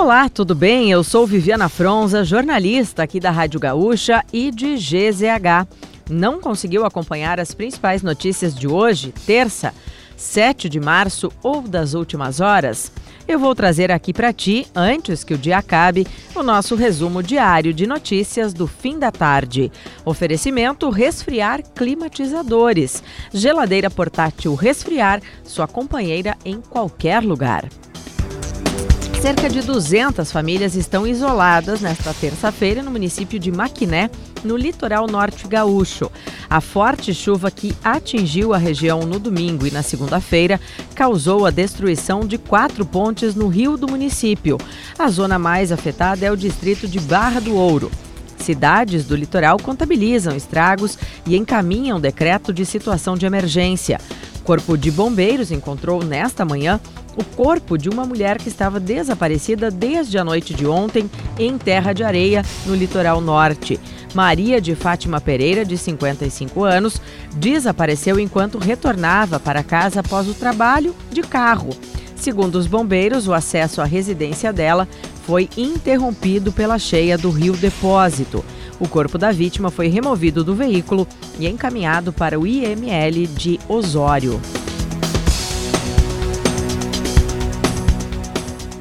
Olá, tudo bem? Eu sou Viviana Fronza, jornalista aqui da Rádio Gaúcha e de GZH. Não conseguiu acompanhar as principais notícias de hoje, terça, 7 de março ou das últimas horas? Eu vou trazer aqui para ti, antes que o dia acabe, o nosso resumo diário de notícias do fim da tarde. Oferecimento Resfriar Climatizadores. Geladeira portátil Resfriar, sua companheira em qualquer lugar. Cerca de 200 famílias estão isoladas nesta terça-feira no município de Maquiné, no litoral norte gaúcho. A forte chuva que atingiu a região no domingo e na segunda-feira causou a destruição de quatro pontes no rio do município. A zona mais afetada é o distrito de Barra do Ouro. Cidades do litoral contabilizam estragos e encaminham decreto de situação de emergência. Corpo de Bombeiros encontrou nesta manhã o corpo de uma mulher que estava desaparecida desde a noite de ontem em Terra de Areia, no litoral norte. Maria de Fátima Pereira, de 55 anos, desapareceu enquanto retornava para casa após o trabalho de carro. Segundo os bombeiros, o acesso à residência dela foi interrompido pela cheia do rio Depósito. O corpo da vítima foi removido do veículo e encaminhado para o IML de Osório.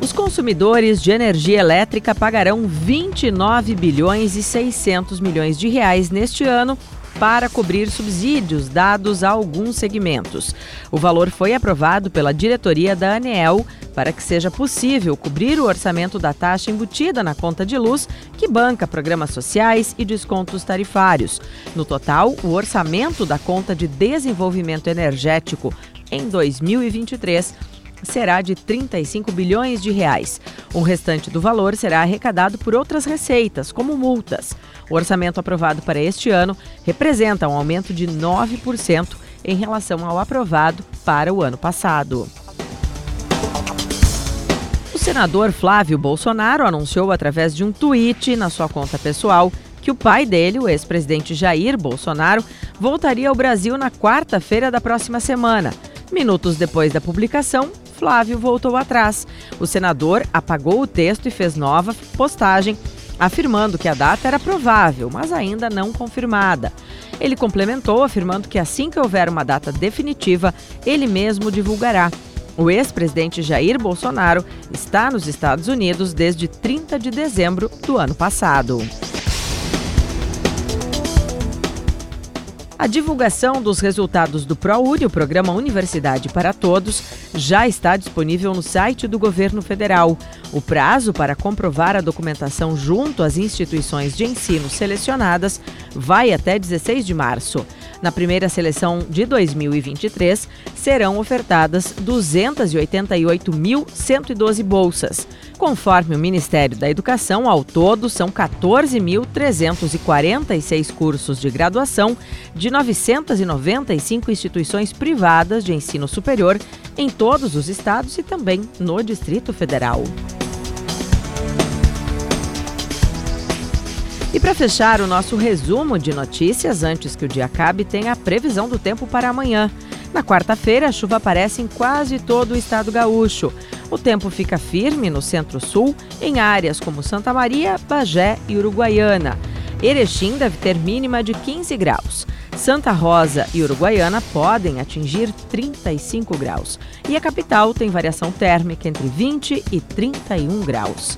Os consumidores de energia elétrica pagarão 29 bilhões e 600 milhões de reais neste ano para cobrir subsídios dados a alguns segmentos. O valor foi aprovado pela diretoria da ANEEL para que seja possível cobrir o orçamento da taxa embutida na conta de luz, que banca programas sociais e descontos tarifários. No total, o orçamento da conta de desenvolvimento energético em 2023 será de 35 bilhões de reais. O restante do valor será arrecadado por outras receitas, como multas. O orçamento aprovado para este ano representa um aumento de 9% em relação ao aprovado para o ano passado. O senador Flávio Bolsonaro anunciou através de um tweet na sua conta pessoal que o pai dele, o ex-presidente Jair Bolsonaro, voltaria ao Brasil na quarta-feira da próxima semana. Minutos depois da publicação, Flávio voltou atrás. O senador apagou o texto e fez nova postagem, afirmando que a data era provável, mas ainda não confirmada. Ele complementou, afirmando que assim que houver uma data definitiva, ele mesmo divulgará. O ex-presidente Jair Bolsonaro está nos Estados Unidos desde 30 de dezembro do ano passado. A divulgação dos resultados do ProUni, o programa Universidade para Todos, já está disponível no site do governo federal. O prazo para comprovar a documentação junto às instituições de ensino selecionadas vai até 16 de março. Na primeira seleção de 2023, serão ofertadas 288.112 bolsas. Conforme o Ministério da Educação, ao todo são 14.346 cursos de graduação de 995 instituições privadas de ensino superior em todos os estados e também no Distrito Federal. E para fechar o nosso resumo de notícias, antes que o dia acabe, tem a previsão do tempo para amanhã. Na quarta-feira, a chuva aparece em quase todo o estado gaúcho. O tempo fica firme no centro-sul, em áreas como Santa Maria, Bagé e Uruguaiana. Erechim deve ter mínima de 15 graus. Santa Rosa e Uruguaiana podem atingir 35 graus. E a capital tem variação térmica entre 20 e 31 graus.